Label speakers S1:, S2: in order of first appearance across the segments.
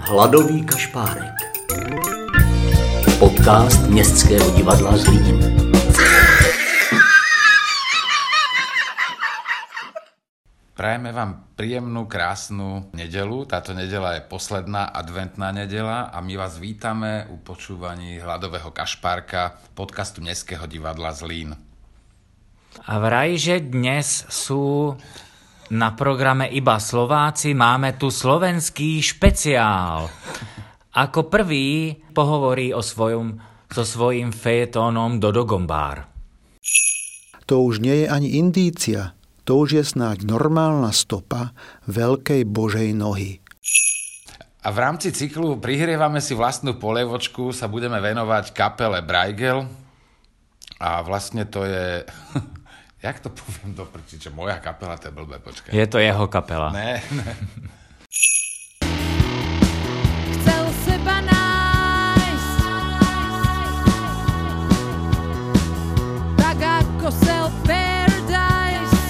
S1: Hladový kašpárek. Podcast Městského divadla Zlín.
S2: Prajeme vám príjemnú, krásnu nedelu. Táto nedela je posledná adventná nedela a my vás vítame u počúvaní Hladového kašpárka podcastu Mestského divadla Zlín.
S3: A vraj, že dnes sú na programe iba Slováci, máme tu slovenský špeciál. Ako prvý pohovorí o svojom, so svojím fejetónom Dodo Gombár.
S4: To už nie je ani indícia, to už je snáď normálna stopa veľkej Božej nohy.
S2: A v rámci cyklu Prihrievame si vlastnú polievočku sa budeme venovať kapele Braigel. A vlastne to je... Jak to poviem do prčiče? Moja kapela, to je blbé, počkaj.
S3: Je to jeho kapela.
S2: Ne, ne.
S5: Chcel seba nájsť Tak ako self paradise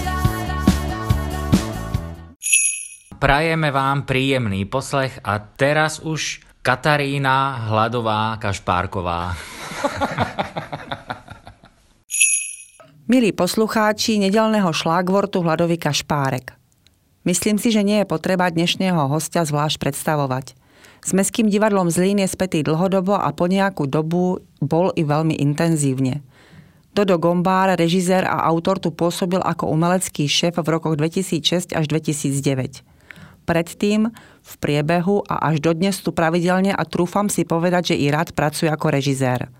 S3: Prajeme vám príjemný poslech a teraz už Katarína Hladová Kašpárková.
S6: Milí poslucháči nedelného šlágvortu Hladový kašpárek. Myslím si, že nie je potreba dnešného hostia zvlášť predstavovať. S Mestským divadlom Zlín je spätý dlhodobo a po nejakú dobu bol i veľmi intenzívne. Dodo Gombár, režisér a autor tu pôsobil ako umelecký šéf v rokoch 2006 až 2009. Predtým, v priebehu a až dodnes tu pravidelne a trúfam si povedať, že i rád pracuje ako režisér.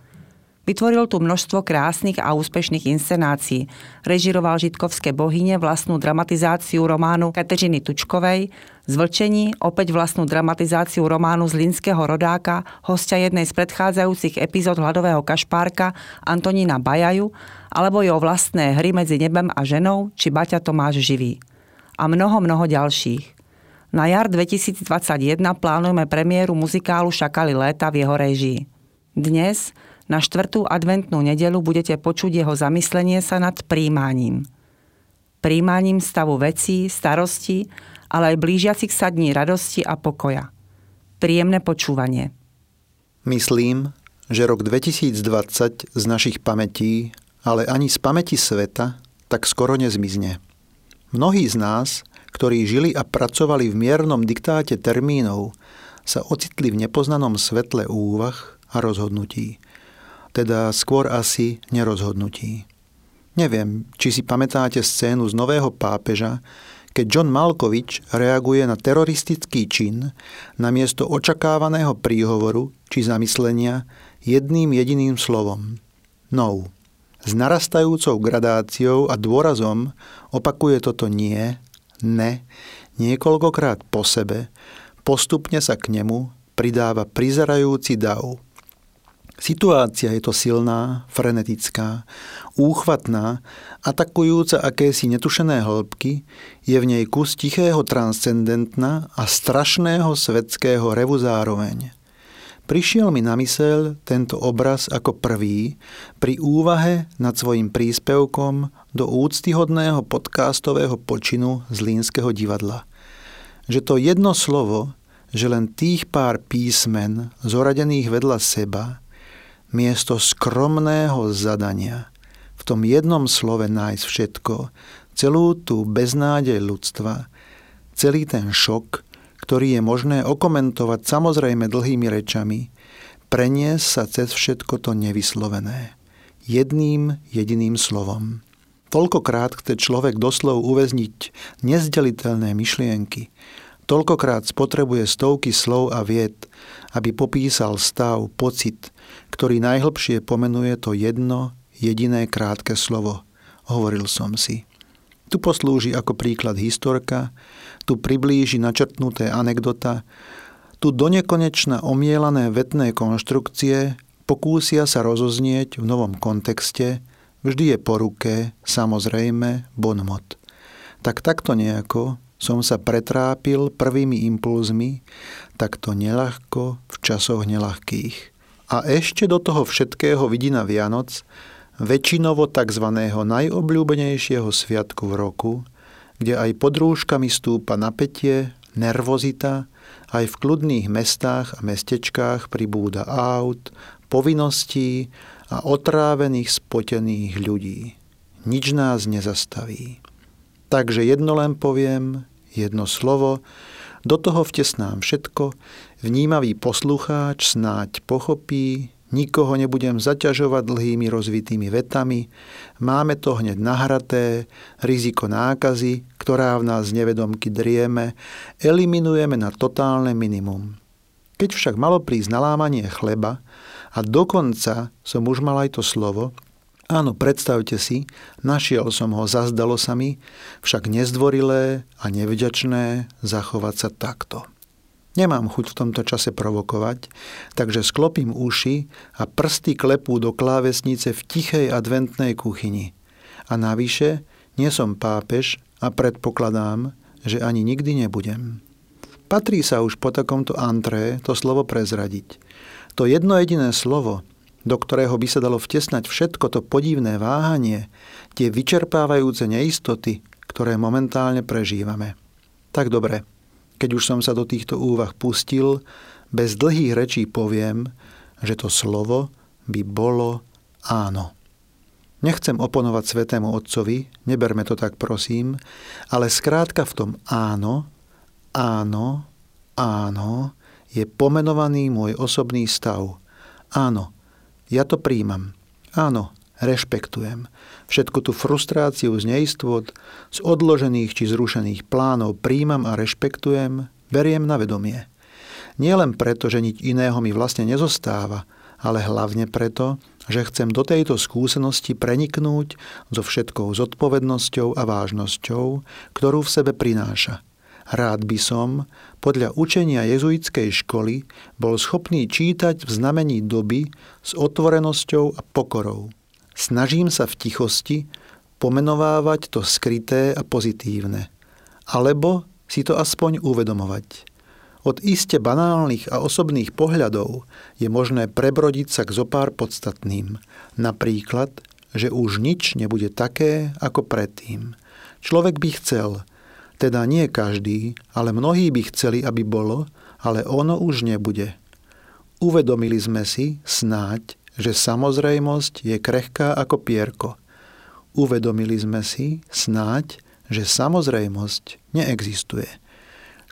S6: Vytvoril tu množstvo krásnych a úspešných inscenácií. Režiroval Žitkovské bohyne, vlastnú dramatizáciu románu Kateřiny Tučkovej, Zvlčení, opäť vlastnú dramatizáciu románu z Linského rodáka, hostia jednej z predchádzajúcich epizód Hladového kašpárka Antonína Bajaju, alebo jeho vlastné hry medzi nebem a ženou, či Baťa Tomáš živý. A mnoho, mnoho ďalších. Na jar 2021 plánujeme premiéru muzikálu Šakali léta v jeho režii. Dnes, na štvrtú adventnú nedelu, budete počuť jeho zamyslenie sa nad príjmaním. Príjmaním stavu vecí, starosti, ale aj blížiacich sa dní radosti a pokoja. Príjemné počúvanie.
S4: Myslím, že rok 2020 z našich pamätí, ale ani z pamäti sveta, tak skoro nezmizne. Mnohí z nás, ktorí žili a pracovali v miernom diktáte termínov, sa ocitli v nepoznanom svetle úvah a rozhodnutí. Teda skôr asi nerozhodnutí. Neviem, či si pamätáte scénu z Nového pápeža, keď John Malkovič reaguje na teroristický čin namiesto očakávaného príhovoru či zamyslenia jedným jediným slovom. No. S narastajúcou gradáciou a dôrazom opakuje toto nie, ne, niekoľkokrát po sebe, postupne sa k nemu pridáva prizerajúci dav. Situácia je to silná, frenetická, úchvatná, atakujúca akési netušené hĺbky, je v nej kus tichého transcendentna a strašného svetského revu zároveň. Prišiel mi na mysel tento obraz ako prvý pri úvahe nad svojim príspevkom do úctyhodného podcastového počinu z Línskeho divadla. Že to jedno slovo, že len tých pár písmen zoradených vedľa seba, miesto skromného zadania v tom jednom slove nájsť všetko, celú tú beznádej ľudstva, celý ten šok, ktorý je možné okomentovať samozrejme dlhými rečami, preniesť sa cez všetko to nevyslovené. Jedným jediným slovom. Toľkokrát chce človek doslov uväzniť nezdeliteľné myšlienky, toľkokrát spotrebuje stovky slov a vied, aby popísal stav, pocit, ktorý najhlbšie pomenuje to jedno, jediné krátke slovo. Hovoril som si. Tu poslúži ako príklad historka, tu priblíži načrtnuté anekdota, tu donekonečna omielané vetné konštrukcie pokúsia sa rozoznieť v novom kontexte, vždy je po ruke, samozrejme, bonmot. Tak takto nejako som sa pretrápil prvými impulzmi, takto nelahko v časoch nelahkých. A ešte do toho všetkého vidina Vianoc, väčšinovo tzv. najobľúbenejšieho sviatku v roku, kde aj pod rúškami stúpa napätie, nervozita aj v kľudných mestách a mestečkách pribúda aut, povinností a otrávených, spotených ľudí. Nič nás nezastaví. Takže jedno len poviem, jedno slovo, do toho vtesnám všetko, vnímavý poslucháč snáď pochopí, Nikoho nebudem zaťažovať dlhými rozvitými vetami. Máme to hneď nahraté, riziko nákazy, ktorá v nás nevedomky drieme, eliminujeme na totálne minimum. Keď však malo prísť nalámanie chleba a dokonca som už mal aj to slovo, áno, predstavte si, našiel som ho, zazdalo sa mi, však nezdvorilé a nevďačné zachovať sa takto. Nemám chuť v tomto čase provokovať, takže sklopím uši a prsty klepú do klávesnice v tichej adventnej kuchyni. A navyše, nie som pápež a predpokladám, že ani nikdy nebudem. Patrí sa už po takomto antré to slovo prezradiť. To jedno jediné slovo, do ktorého by sa dalo vtesnať všetko to podivné váhanie, tie vyčerpávajúce neistoty, ktoré momentálne prežívame. Tak dobre, keď už som sa do týchto úvah pustil, bez dlhých rečí poviem, že to slovo by bolo áno. Nechcem oponovať svetému otcovi, neberme to tak prosím, ale skrátka v tom áno, áno, áno je pomenovaný môj osobný stav. Áno, ja to príjmam. Áno, rešpektujem. Všetku tú frustráciu z neistot, z odložených či zrušených plánov príjmam a rešpektujem, beriem na vedomie. Nie len preto, že nič iného mi vlastne nezostáva, ale hlavne preto, že chcem do tejto skúsenosti preniknúť so všetkou zodpovednosťou a vážnosťou, ktorú v sebe prináša. Rád by som, podľa učenia jezuitskej školy, bol schopný čítať v znamení doby s otvorenosťou a pokorou. Snažím sa v tichosti pomenovávať to skryté a pozitívne. Alebo si to aspoň uvedomovať. Od iste banálnych a osobných pohľadov je možné prebrodiť sa k zopár podstatným. Napríklad, že už nič nebude také ako predtým. Človek by chcel, teda nie každý, ale mnohí by chceli, aby bolo, ale ono už nebude. Uvedomili sme si, snáď, že samozrejmosť je krehká ako pierko. Uvedomili sme si, snáď, že samozrejmosť neexistuje.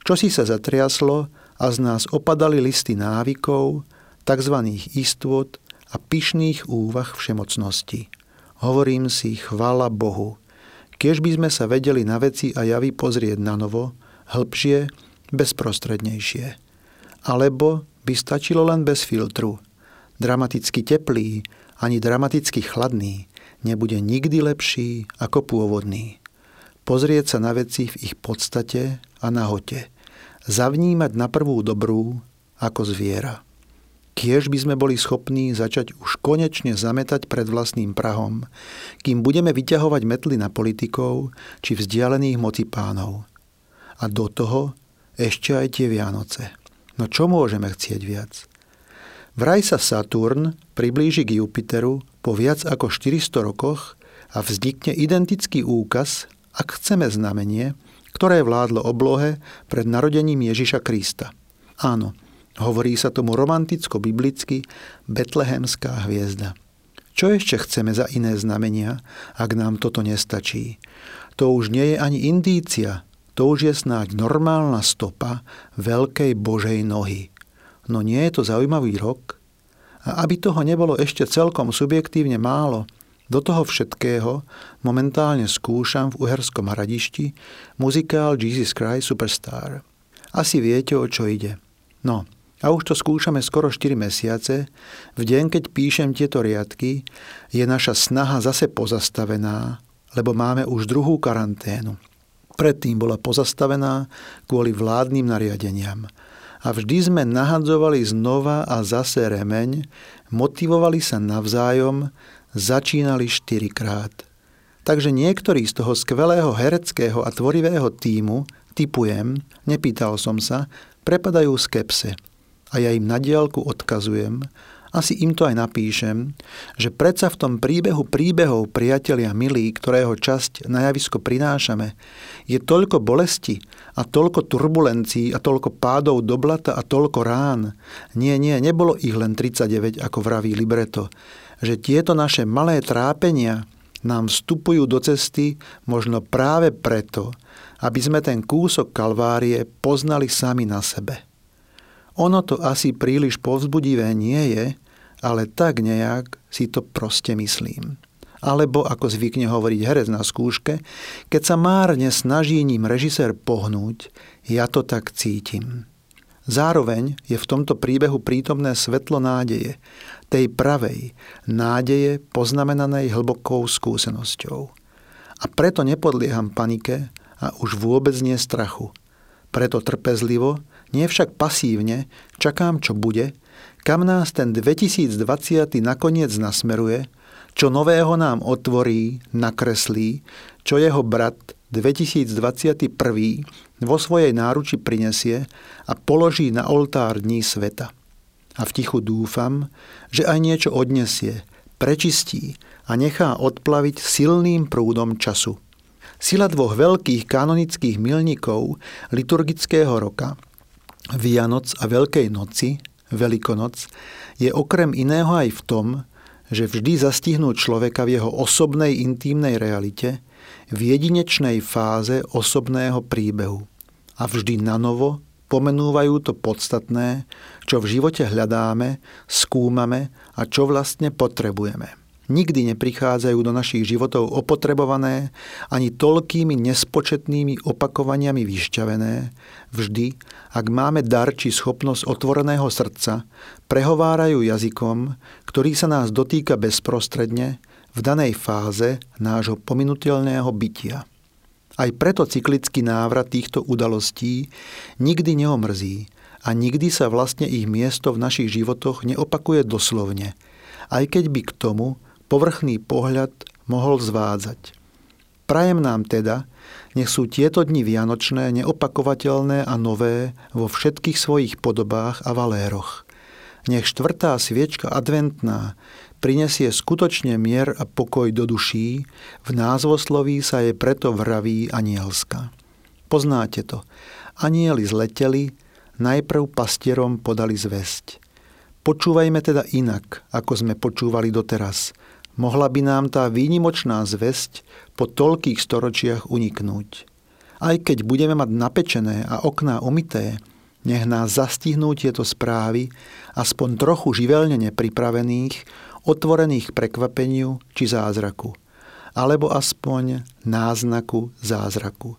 S4: Čo si sa zatriaslo a z nás opadali listy návykov, tzv. istôt a pyšných úvah všemocnosti. Hovorím si, chvála Bohu. Keď by sme sa vedeli na veci a javy pozrieť na novo, hĺbšie, bezprostrednejšie. Alebo by stačilo len bez filtru – dramaticky teplý ani dramaticky chladný nebude nikdy lepší ako pôvodný. Pozrieť sa na veci v ich podstate a nahote. Zavnímať na prvú dobrú ako zviera. Kiež by sme boli schopní začať už konečne zametať pred vlastným prahom, kým budeme vyťahovať metly na politikov či vzdialených mocipánov. A do toho ešte aj tie Vianoce. No čo môžeme chcieť viac? Vraj sa Saturn priblíži k Jupiteru po viac ako 400 rokoch a vznikne identický úkaz, ak chceme znamenie, ktoré vládlo oblohe pred narodením Ježiša Krista. Áno, hovorí sa tomu romanticko-biblicky betlehemská hviezda. Čo ešte chceme za iné znamenia, ak nám toto nestačí? To už nie je ani indícia, to už je snáď normálna stopa veľkej Božej nohy – No nie je to zaujímavý rok? A aby toho nebolo ešte celkom subjektívne málo, do toho všetkého momentálne skúšam v Uherskom hradišti muzikál Jesus Christ Superstar. Asi viete, o čo ide. No, a už to skúšame skoro 4 mesiace. V deň, keď píšem tieto riadky, je naša snaha zase pozastavená, lebo máme už druhú karanténu. Predtým bola pozastavená kvôli vládnym nariadeniam a vždy sme nahadzovali znova a zase remeň, motivovali sa navzájom, začínali štyrikrát. Takže niektorí z toho skvelého hereckého a tvorivého týmu, typujem, nepýtal som sa, prepadajú skepse. A ja im na diálku odkazujem, Asi im to aj napíšem, že predsa v tom príbehu príbehov priatelia milí, ktorého časť na javisko prinášame, je toľko bolesti a toľko turbulencií a toľko pádov do blata a toľko rán. Nie, nie, nebolo ich len 39, ako vraví libreto. Že tieto naše malé trápenia nám vstupujú do cesty možno práve preto, aby sme ten kúsok kalvárie poznali sami na sebe. Ono to asi príliš povzbudivé nie je, ale tak nejak si to proste myslím. Alebo, ako zvykne hovoriť herec na skúške, keď sa márne snaží ním režisér pohnúť, ja to tak cítim. Zároveň je v tomto príbehu prítomné svetlo nádeje, tej pravej, nádeje poznamenanej hlbokou skúsenosťou. A preto nepodlieham panike a už vôbec nie strachu. Preto trpezlivo nie však pasívne, čakám, čo bude, kam nás ten 2020 nakoniec nasmeruje, čo nového nám otvorí, nakreslí, čo jeho brat 2021 vo svojej náruči prinesie a položí na oltár dní sveta. A v tichu dúfam, že aj niečo odnesie, prečistí a nechá odplaviť silným prúdom času. Sila dvoch veľkých kanonických milníkov liturgického roka – Vianoc a Veľkej noci, Veľkonoc, je okrem iného aj v tom, že vždy zastihnú človeka v jeho osobnej intímnej realite, v jedinečnej fáze osobného príbehu. A vždy na novo pomenúvajú to podstatné, čo v živote hľadáme, skúmame a čo vlastne potrebujeme nikdy neprichádzajú do našich životov opotrebované ani toľkými nespočetnými opakovaniami vyšťavené, vždy, ak máme dar či schopnosť otvoreného srdca, prehovárajú jazykom, ktorý sa nás dotýka bezprostredne v danej fáze nášho pominutelného bytia. Aj preto cyklický návrat týchto udalostí nikdy neomrzí a nikdy sa vlastne ich miesto v našich životoch neopakuje doslovne, aj keď by k tomu povrchný pohľad mohol zvádzať. Prajem nám teda, nech sú tieto dni vianočné neopakovateľné a nové vo všetkých svojich podobách a valéroch. Nech štvrtá sviečka adventná prinesie skutočne mier a pokoj do duší, v názvosloví sa je preto vraví anielska. Poznáte to. Anieli zleteli, najprv pastierom podali zväzť. Počúvajme teda inak, ako sme počúvali doteraz – mohla by nám tá výnimočná zväzť po toľkých storočiach uniknúť. Aj keď budeme mať napečené a okná umité, nech nás zastihnú tieto správy aspoň trochu živelne nepripravených, otvorených prekvapeniu či zázraku, alebo aspoň náznaku zázraku.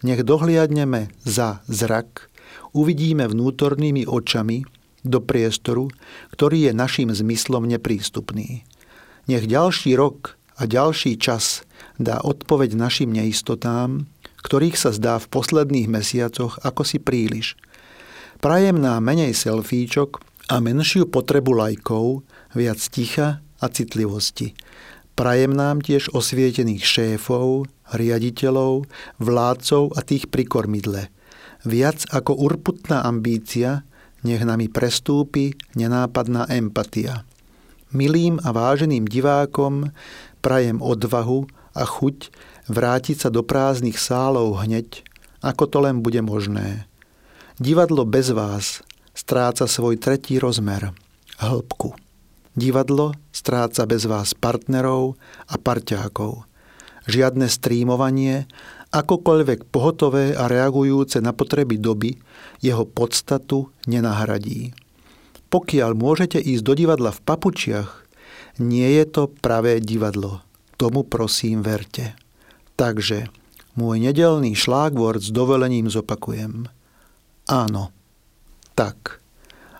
S4: Nech dohliadneme za zrak, uvidíme vnútornými očami do priestoru, ktorý je našim zmyslom neprístupný. Nech ďalší rok a ďalší čas dá odpoveď našim neistotám, ktorých sa zdá v posledných mesiacoch ako si príliš. Prajem nám menej selfíčok a menšiu potrebu lajkov, viac ticha a citlivosti. Prajem nám tiež osvietených šéfov, riaditeľov, vládcov a tých pri kormidle. Viac ako urputná ambícia, nech nami prestúpi nenápadná empatia. Milým a váženým divákom prajem odvahu a chuť vrátiť sa do prázdnych sálov hneď, ako to len bude možné. Divadlo bez vás stráca svoj tretí rozmer, hĺbku. Divadlo stráca bez vás partnerov a parťákov. Žiadne streamovanie, akokoľvek pohotové a reagujúce na potreby doby, jeho podstatu nenahradí. Pokiaľ môžete ísť do divadla v papučiach, nie je to pravé divadlo. Tomu prosím verte. Takže môj nedelný šlágvort s dovolením zopakujem. Áno, tak.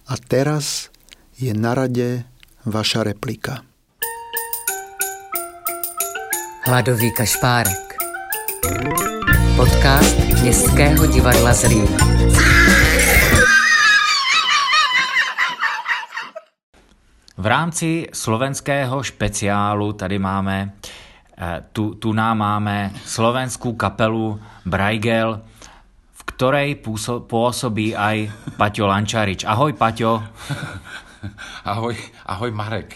S4: A teraz je na rade vaša replika.
S7: Hladový kašpárek. Podcast Městského divadla Zlín.
S3: V rámci slovenského špeciálu tady máme, eh, tu, tu nám máme slovenskú kapelu Braigel, v ktorej pôsobí aj Paťo Lančarič. Ahoj, Paťo.
S2: Ahoj, ahoj Marek.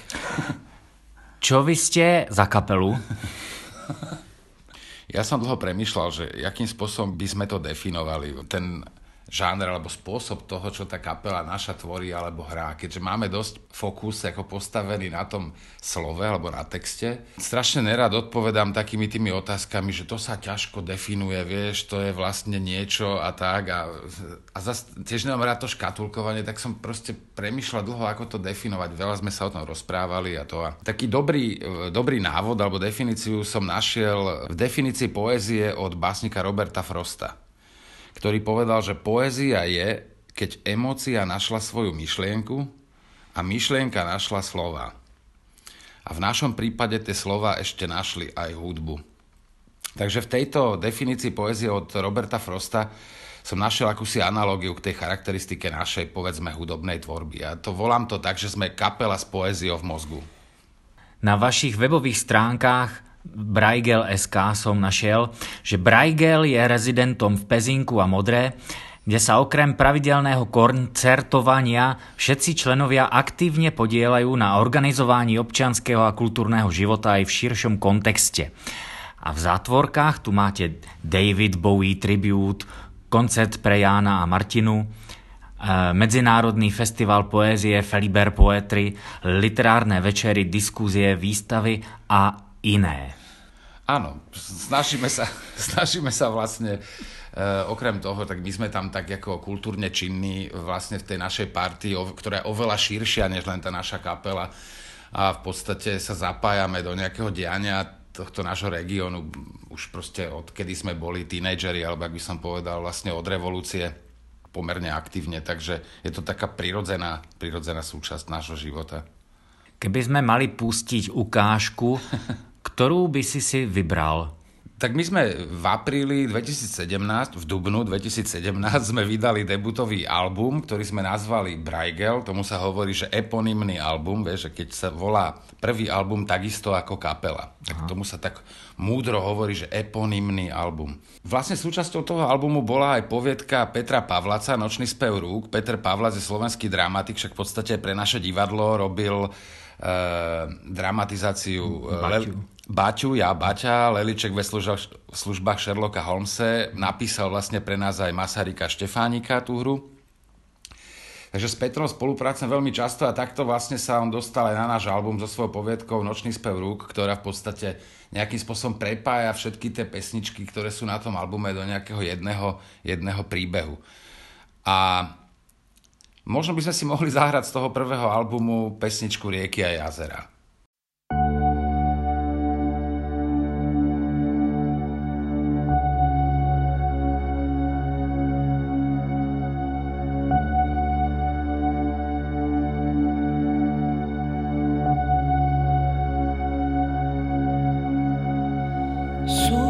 S3: Čo vy ste za kapelu?
S2: Ja som dlho premyšľal, že akým spôsobom by sme to definovali. Ten žáner alebo spôsob toho, čo tá kapela naša tvorí alebo hrá. Keďže máme dosť fokus ako postavený na tom slove alebo na texte, strašne nerad odpovedám takými tými otázkami, že to sa ťažko definuje, vieš, to je vlastne niečo a tak. A, a zase tiež nemám rád to škatulkovanie, tak som proste premyšľal dlho, ako to definovať. Veľa sme sa o tom rozprávali a to. A taký dobrý, dobrý návod alebo definíciu som našiel v definícii poézie od básnika Roberta Frosta ktorý povedal, že poézia je, keď emócia našla svoju myšlienku a myšlienka našla slova. A v našom prípade tie slova ešte našli aj hudbu. Takže v tejto definícii poézie od Roberta Frosta som našiel akúsi analógiu k tej charakteristike našej, povedzme, hudobnej tvorby. A to volám to tak, že sme kapela s poéziou v mozgu.
S3: Na vašich webových stránkach Braigel.sk som našiel, že Braigel je rezidentom v Pezinku a Modré, kde sa okrem pravidelného koncertovania všetci členovia aktívne podielajú na organizovaní občianského a kultúrneho života aj v širšom kontexte. A v zátvorkách tu máte David Bowie tribute, koncert pre Jána a Martinu, eh, Medzinárodný festival poézie Feliber Poetry, literárne večery, diskúzie, výstavy a iné.
S2: Áno, snažíme sa, snažíme sa vlastne, e, okrem toho, tak my sme tam tak ako kultúrne činní vlastne v tej našej partii, ktorá je oveľa širšia než len tá naša kapela a v podstate sa zapájame do nejakého diania tohto nášho regiónu už proste od kedy sme boli tínejdžeri, alebo ak by som povedal vlastne od revolúcie pomerne aktívne, takže je to taká prirodzená, prirodzená súčasť nášho života.
S3: Keby sme mali pustiť ukážku Ktorú by si si vybral?
S2: Tak my sme v apríli 2017, v dubnu 2017 sme vydali debutový album, ktorý sme nazvali Braigel, tomu sa hovorí, že eponymný album, vieš, že keď sa volá prvý album takisto ako kapela. Tak Aha. tomu sa tak múdro hovorí, že eponymný album. Vlastne súčasťou toho albumu bola aj poviedka Petra Pavlaca, Nočný spev rúk. Peter Pavlac je slovenský dramatik, však v podstate pre naše divadlo robil dramatizáciu Baťu. Le- Baťu, ja Baťa, Leliček ve službách, službách Sherlocka Holmesa, napísal vlastne pre nás aj Masarika Štefánika tú hru. Takže s Petrom spolupracujem veľmi často a takto vlastne sa on dostal aj na náš album so svojou poviedkou Nočný spev rúk, ktorá v podstate nejakým spôsobom prepája všetky tie pesničky, ktoré sú na tom albume do nejakého jedného, jedného príbehu. A možno by sme si mohli zahrať z toho prvého albumu pesničku Rieky a jazera.
S5: Hladina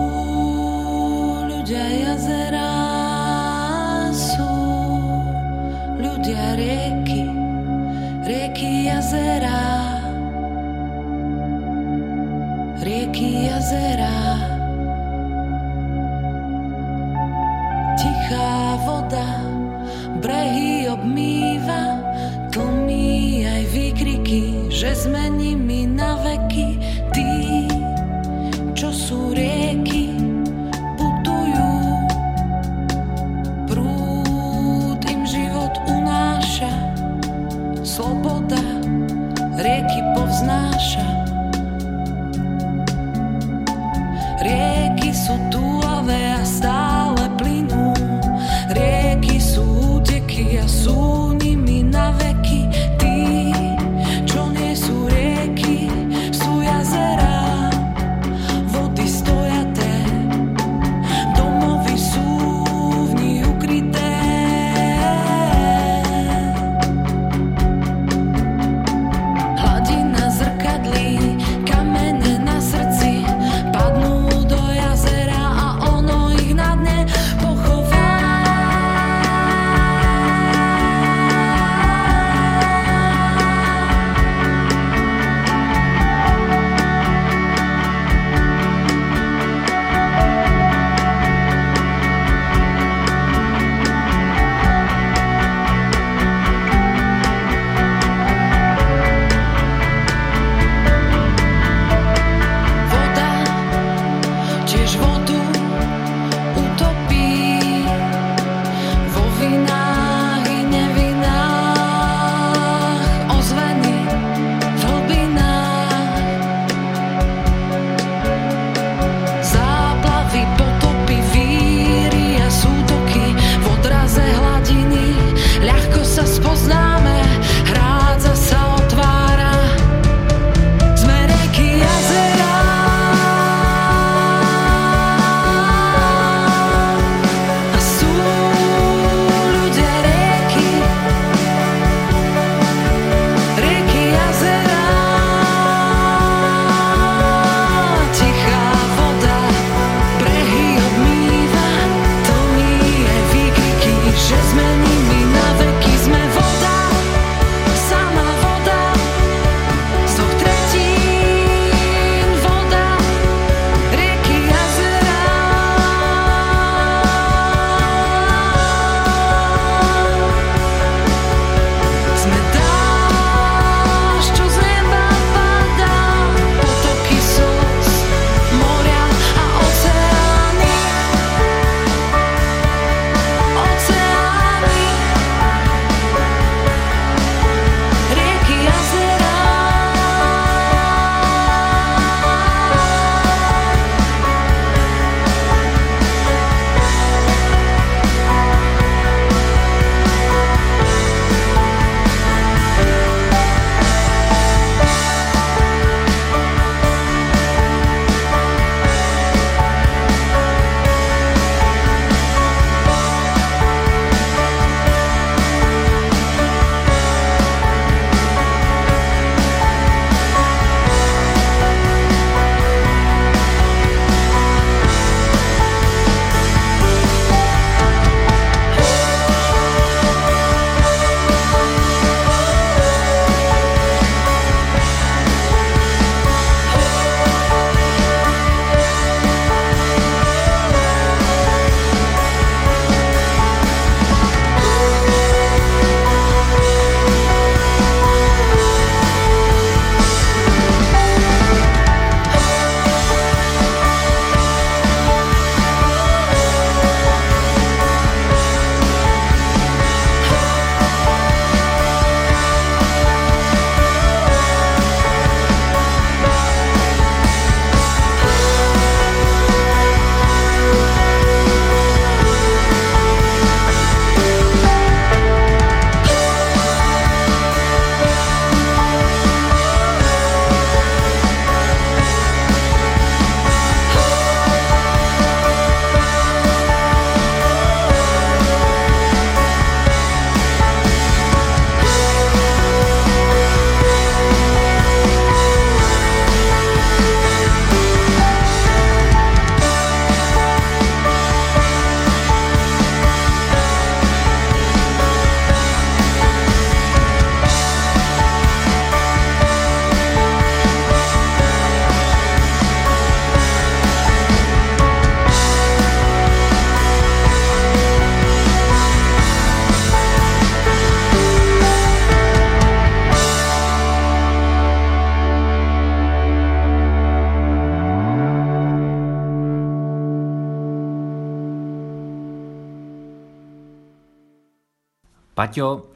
S3: Paťo,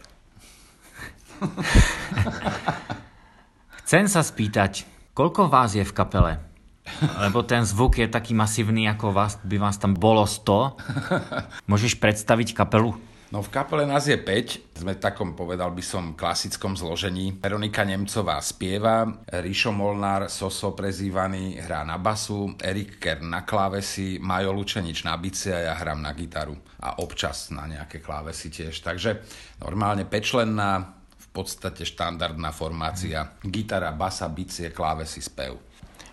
S3: chcem sa spýtať, koľko vás je v kapele? Lebo ten zvuk je taký masívny, ako vás, by vás tam bolo 100. Môžeš predstaviť kapelu?
S2: No v kapele nás je 5, sme v takom, povedal by som, klasickom zložení. Veronika Nemcová spieva, Ríšo Molnár, Soso prezývaný, hrá na basu, Erik Kern na klávesi, Majo Lučenič na bicie a ja hrám na gitaru. A občas na nejaké klávesy tiež. Takže normálne pečlenná, v podstate štandardná formácia. Gitara, basa, bicie, klávesy, spev.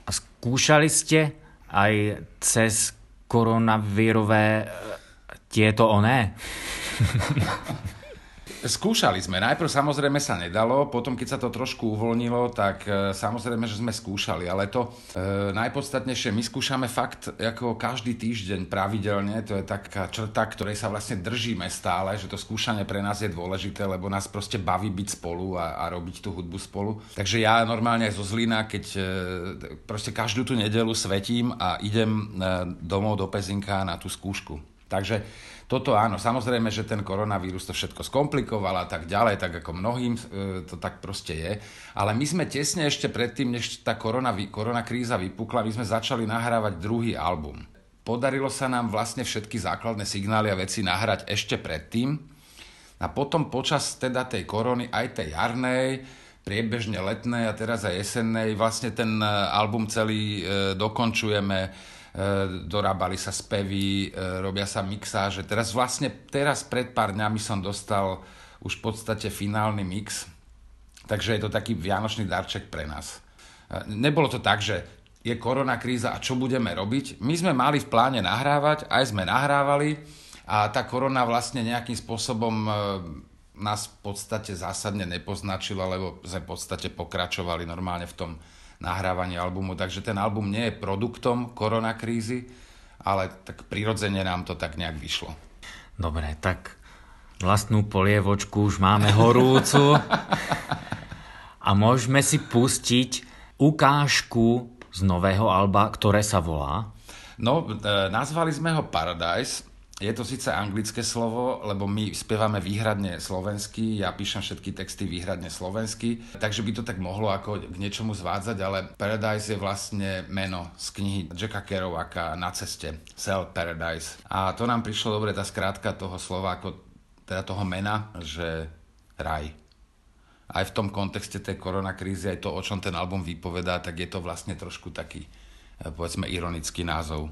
S3: A skúšali ste aj cez koronavírové tieto oné?
S2: Skúšali sme. Najprv samozrejme sa nedalo, potom keď sa to trošku uvoľnilo, tak e, samozrejme, že sme skúšali. Ale to e, najpodstatnejšie, my skúšame fakt ako každý týždeň pravidelne. To je taká črta, ktorej sa vlastne držíme stále, že to skúšanie pre nás je dôležité, lebo nás proste baví byť spolu a, a robiť tú hudbu spolu. Takže ja normálne aj zo Zlína, keď e, proste každú tú nedelu svetím a idem e, domov do Pezinka na tú skúšku. Takže toto áno, samozrejme, že ten koronavírus to všetko skomplikoval a tak ďalej, tak ako mnohým e, to tak proste je. Ale my sme tesne ešte predtým, než tá korona, koronakríza vypukla, my sme začali nahrávať druhý album. Podarilo sa nám vlastne všetky základné signály a veci nahrať ešte predtým. A potom počas teda tej korony, aj tej jarnej, priebežne letnej a teraz aj jesennej, vlastne ten e, album celý e, dokončujeme dorábali sa spevy, e, robia sa mixáže. Teraz vlastne, teraz pred pár dňami som dostal už v podstate finálny mix, takže je to taký vianočný darček pre nás. E, nebolo to tak, že je korona kríza a čo budeme robiť. My sme mali v pláne nahrávať, aj sme nahrávali a tá korona vlastne nejakým spôsobom nás v podstate zásadne nepoznačila, lebo sme v podstate pokračovali normálne v tom nahrávanie albumu, takže ten album nie je produktom koronakrízy, ale tak prirodzene nám to tak nejak vyšlo.
S3: Dobre, tak vlastnú polievočku už máme horúcu a môžeme si pustiť ukážku z nového alba, ktoré sa volá?
S2: No, e, nazvali sme ho Paradise je to síce anglické slovo, lebo my spievame výhradne slovensky, ja píšem všetky texty výhradne slovensky, takže by to tak mohlo ako k niečomu zvádzať, ale Paradise je vlastne meno z knihy Jacka Kerouaka Na ceste, Sell Paradise. A to nám prišlo dobre, tá skrátka toho slova, ako teda toho mena, že raj. Aj v tom kontexte tej koronakrízy, aj to, o čom ten album vypovedá, tak je to vlastne trošku taký, povedzme, ironický názov.